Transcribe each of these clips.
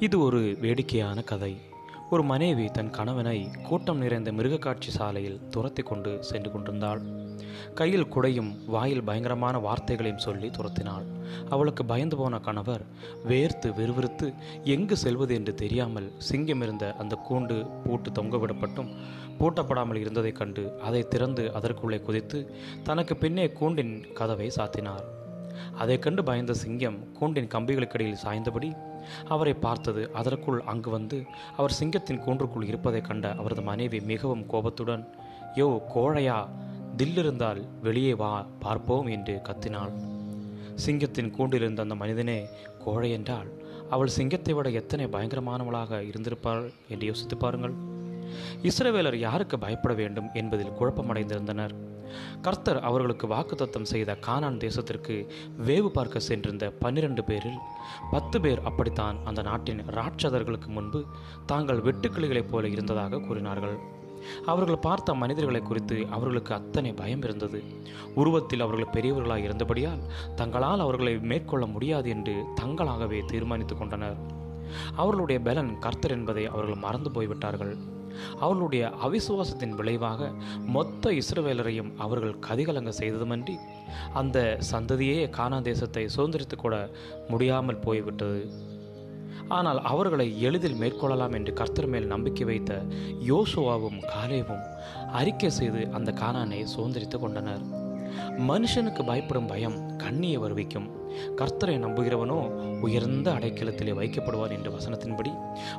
இது ஒரு வேடிக்கையான கதை. ஒரு மனைவி தன் கணவனை கூட்டம் நிறைந்த மிருகக்காட்சி சாலையில் துரத்தி கொண்டு சென்று கொண்டிருந்தாள். கையில் குடையும் வாயில் பயங்கரமான வார்த்தைகளையும் சொல்லி துரத்தினாள். அவளுக்கு பயந்து போன கணவர் வேர்த்து விறுவிறுத்து எங்கு செல்வது என்று தெரியாமல் சிங்கம் இருந்த அந்த கூண்டு பூட்டு தொங்கவிடப்பட்டும் பூட்டப்படாமல் இருந்ததைக் கண்டு அதை திறந்து அதற்குள்ளே குதித்து தனக்கு பின்னே கூண்டின் கதவை சாத்தினார். அதைக் கண்டு பயந்த சிங்கம் கூண்டின் கம்பிகளுக்கிடையில் சாய்ந்தபடி அவரை பார்த்தது. அதற்குள் அங்கு வந்து அவர் சிங்கத்தின் கூன்றுக்குள் இருப்பதைக் கண்ட அவரது மனைவி மிகவும் கோபத்துடன் யோ கோழையா தில்லிருந்தால் வெளியே வா பார்ப்போம் என்று கத்தினாள். சிங்கத்தின் கூண்டிலிருந்த அந்த மனிதனே கோழை என்றால் அவள் சிங்கத்தை விட எத்தனை பயங்கரமானவளாக இருந்திருப்பாள்? என்று யோசித்து பாருங்கள். இஸ்ரவேலர் யாருக்கு பயப்பட வேண்டும் என்பதில் குழப்பமடைந்திருந்தனர். கர்த்தர் அவர்களுக்கு வாக்குத்தத்தம் செய்த கானான் தேசத்திற்கு வேவு பார்க்க சென்றிருந்த பன்னிரண்டு பேரில் பத்து பேர் அப்படித்தான் அந்த நாட்டின் ராட்சதர்களுக்கு முன்பு தாங்கள் வெட்டுக்கிளிகளைப் போல இருந்ததாக கூறினார்கள். அவர்கள் பார்த்த மனிதர்களை குறித்து அவர்களுக்கு அத்தனை பயம் இருந்தது. உருவத்தில் அவர்கள் பெரியவர்களாக இருந்தபடியால் தங்களால் அவர்களை மேற்கொள்ள முடியாது என்று தங்களாகவே தீர்மானித்து கொண்டனர். அவர்களுடைய பலன் கர்த்தர் என்பதை அவர்கள் மறந்து போய்விட்டார்கள். அவர்களுடைய அவிசுவாசத்தின் விளைவாக மொத்த இஸ்ரவேலரையும் அவர்கள் கதிகலங்க செய்ததுமன்றி அந்த சந்ததியே கானா தேசத்தை சுதந்திரித்து கூட முடியாமல் போய்விட்டது. ஆனால் அவர்களை எளிதில் மேற்கொள்ளலாம் என்று கர்த்தர் மேல் நம்பிக்கை வைத்த யோசுவாவும் காலேவும் அறிக்கை செய்து அந்த கானானை சுதந்திரித்து கொண்டனர். மனுஷனுக்கு பயப்படும் பயம் கண்ணியை வருவிக்கும். கர்த்தரை நம்புகிறவனோ உயர்ந்த அடைக்கலத்திலே வைக்கப்படுவான் என்ற வசனத்தின்படி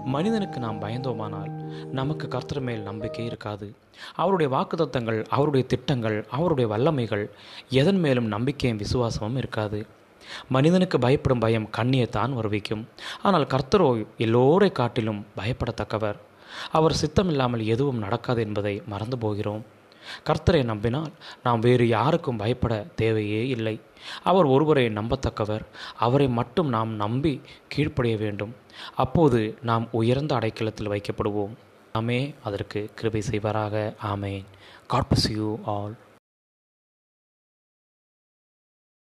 மனிதனுக்கு நாம் பயந்தோமானால் நமக்கு கர்த்தர் மேல் நம்பிக்கை இருக்காது. அவருடைய வாக்குத்தத்தங்கள் அவருடைய திட்டங்கள் அவருடைய வல்லமைகள் எதன் மேலும் நம்பிக்கையும் விசுவாசமும் இருக்காது. மனிதனுக்கு பயப்படும் பயம் கண்ணியைத்தான் வருவிக்கும். ஆனால் கர்த்தரோ எல்லோரை காட்டிலும் பயப்படத்தக்கவர். அவர் சித்தமில்லாமல் எதுவும் நடக்காது என்பதை மறந்து போகிறோம். கர்த்தரை நம்பினால் நாம் வேறு யாருக்கும் பயப்பட தேவையே இல்லை. அவர் ஒருவரை நம்பத்தக்கவர். அவரை மட்டும் நாம் நம்பி கீழ்ப்படிய வேண்டும். அப்போது நாம் உயர்ந்த அடைக்கலத்தில் வைக்கப்படுவோம். நாமே அதற்கு கிருபை செய்வாராக. ஆமேன். God you all